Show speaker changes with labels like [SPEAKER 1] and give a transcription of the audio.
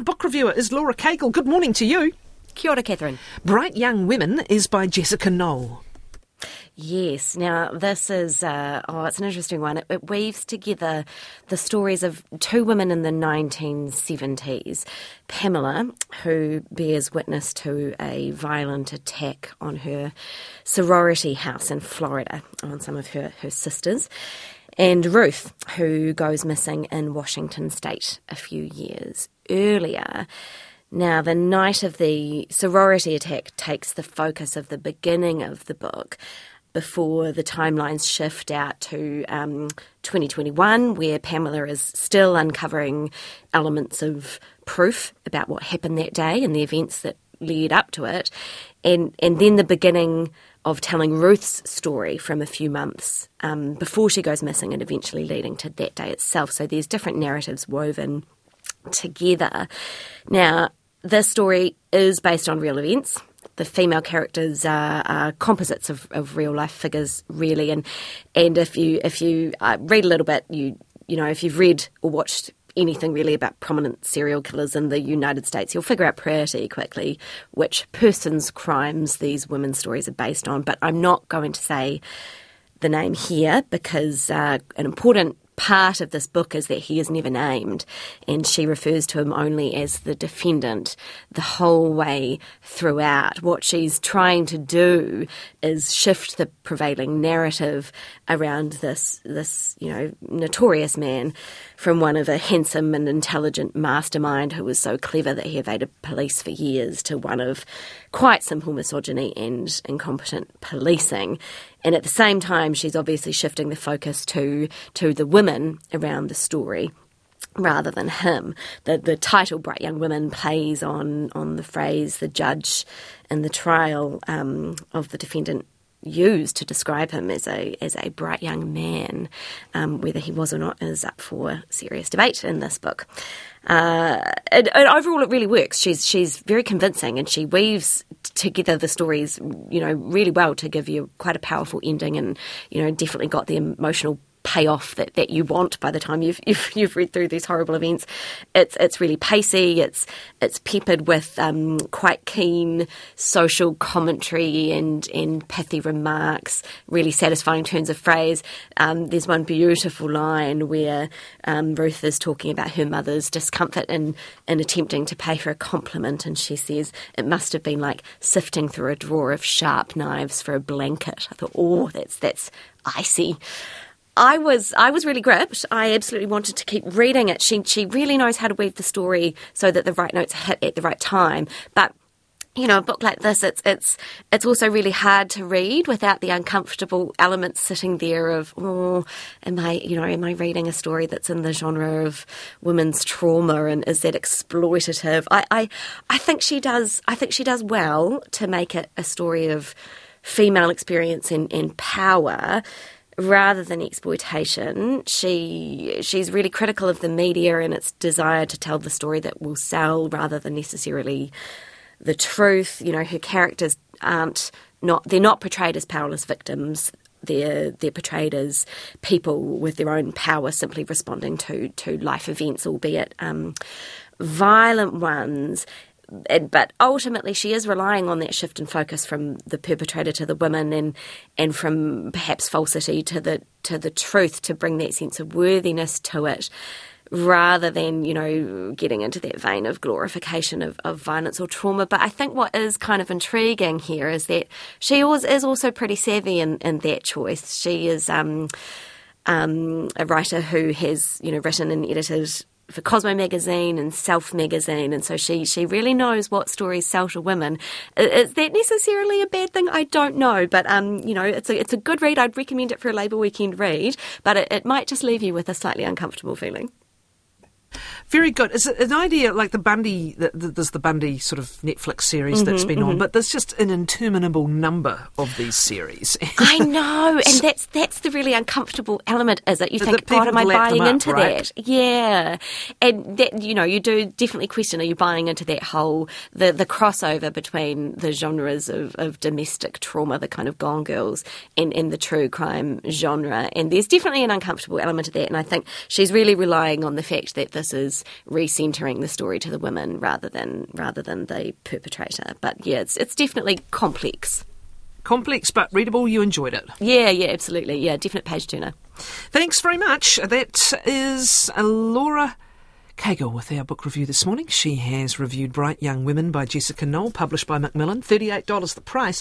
[SPEAKER 1] Our book reviewer is Laura Caygill. Good morning to you.
[SPEAKER 2] Kia ora, Catherine.
[SPEAKER 1] Bright Young Women is by Jessica Knoll.
[SPEAKER 2] Yes. Now, this is, uh, oh, it's an interesting one. It, it, weaves together the stories of two women in the 1970s. Pamela, who bears witness to a violent attack on her sorority house in Florida on some of her, her sisters. And Ruth, who goes missing in Washington state a few years earlier. Now, the night of the sorority attack takes the focus of the beginning of the book before the timelines shift out to um, 2021, where Pamela is still uncovering elements of proof about what happened that day and the events that led up to it, and and then the beginning of telling Ruth's story from a few months um, before she goes missing, and eventually leading to that day itself. So there's different narratives woven together. Now, this story is based on real events the female characters are, are composites of, of, real life figures, really. And and if you if you uh, read a little bit, you you know if you've read or watched anything really about prominent serial killers in the United States, you'll figure out pretty quickly which person's crimes these women's stories are based on. But I'm not going to say the name here because uh, an important part of this book is that he is never named, and she refers to him only as the defendant the whole way throughout. What she's trying to do is shift the prevailing narrative around this this you know notorious man from one of a handsome and intelligent mastermind who was so clever that he evaded police for years to one of quite simple misogyny and incompetent policing. And at the same time, she's obviously shifting the focus to to the women around the story rather than him. The the title "Bright Young Women" plays on on the phrase the judge in the trial um, of the defendant used to describe him as a as a bright young man. Um, whether he was or not is up for serious debate in this book. Uh, and, and, overall, it really works. She's she's very convincing, and she weaves together the stories, you know, really well to give you quite a powerful ending, and you know, definitely got the emotional payoff that, that you want by the time you've, you've, you've read through these horrible events. It's it's really pacey. It's it's peppered with um, quite keen social commentary and and pithy remarks. Really satisfying turns of phrase. Um, there's one beautiful line where um, Ruth is talking about her mother's discomfort in in attempting to pay her a compliment, and she says it must have been like sifting through a drawer of sharp knives for a blanket. I thought, oh, that's that's icy. I was I was really gripped. I absolutely wanted to keep reading it. She she really knows how to weave the story so that the right notes hit at the right time. But you know, a book like this, it's it's it's also really hard to read without the uncomfortable elements sitting there of, oh, am I, you know, am I reading a story that's in the genre of women's trauma and is that exploitative? I I, I think she does. I think she does well to make it a story of female experience and, and power rather than exploitation, she she's really critical of the media and its desire to tell the story that will sell rather than necessarily the truth. You know, her characters aren't not they're not portrayed as powerless victims. They're they're portrayed as people with their own power, simply responding to to life events, albeit um, violent ones but ultimately she is relying on that shift in focus from the perpetrator to the women and and from perhaps falsity to the to the truth to bring that sense of worthiness to it rather than you know getting into that vein of glorification of, of violence or trauma. But i think what is kind of intriguing here is that she was, is also pretty savvy in, in that choice. She is um, um, a writer who has you know written and edited for Cosmo magazine and Self magazine, and so she she really knows what stories sell to women. Is that necessarily a bad thing? I don't know, but um, you know, it's a it's a good read. I'd recommend it for a Labour weekend read, but it, it might just leave you with a slightly uncomfortable feeling.
[SPEAKER 1] Very good. It's an idea like the Bundy. There's the Bundy sort of Netflix series mm-hmm, that's been mm-hmm. on, but there's just an interminable number of these series.
[SPEAKER 2] I know, and that's that's the really uncomfortable element. Is it? You think, God, am I buying up, into right? that? Yeah, and that you know, you do definitely question: Are you buying into that whole the the crossover between the genres of, of domestic trauma, the kind of Gone Girls, and and the true crime genre? And there's definitely an uncomfortable element of that. And I think she's really relying on the fact that the this is recentering the story to the women rather than rather than the perpetrator. But yeah, it's it's definitely complex.
[SPEAKER 1] Complex but readable. You enjoyed it.
[SPEAKER 2] Yeah, yeah, absolutely. Yeah, definite page turner.
[SPEAKER 1] Thanks very much. That is Laura. Caygill with our book review this morning. She has reviewed Bright Young Women by Jessica Knoll, published by Macmillan. $38 the price.